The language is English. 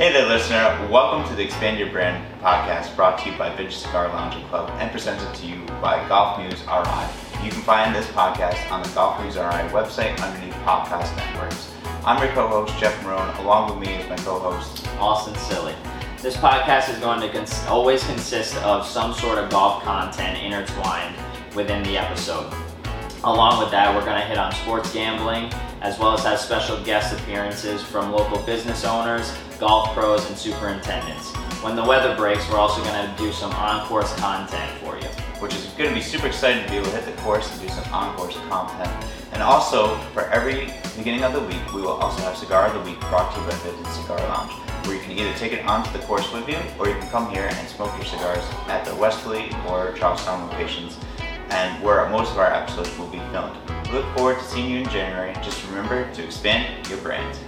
Hey there, listener. Welcome to the Expand Your Brand podcast brought to you by Vintage Cigar Lounge and Club and presented to you by Golf News RI. You can find this podcast on the Golf News RI website underneath podcast networks. I'm your co host, Jeff Marone. Along with me is my co host, Austin Silly. This podcast is going to cons- always consist of some sort of golf content intertwined within the episode. Along with that, we're going to hit on sports gambling, as well as have special guest appearances from local business owners, golf pros, and superintendents. When the weather breaks, we're also going to do some on-course content for you. which is going to be super exciting to be able to hit the course and do some on-course content. And also, for every beginning of the week, we will also have Cigar of the Week brought to you by Vintage Cigar Lounge, where you can either take it onto the course with you, or you can come here and smoke your cigars at the Westerly or Charlestown locations, and where most of our episodes will be filmed. Look forward to seeing you in January. Just remember to expand your brand.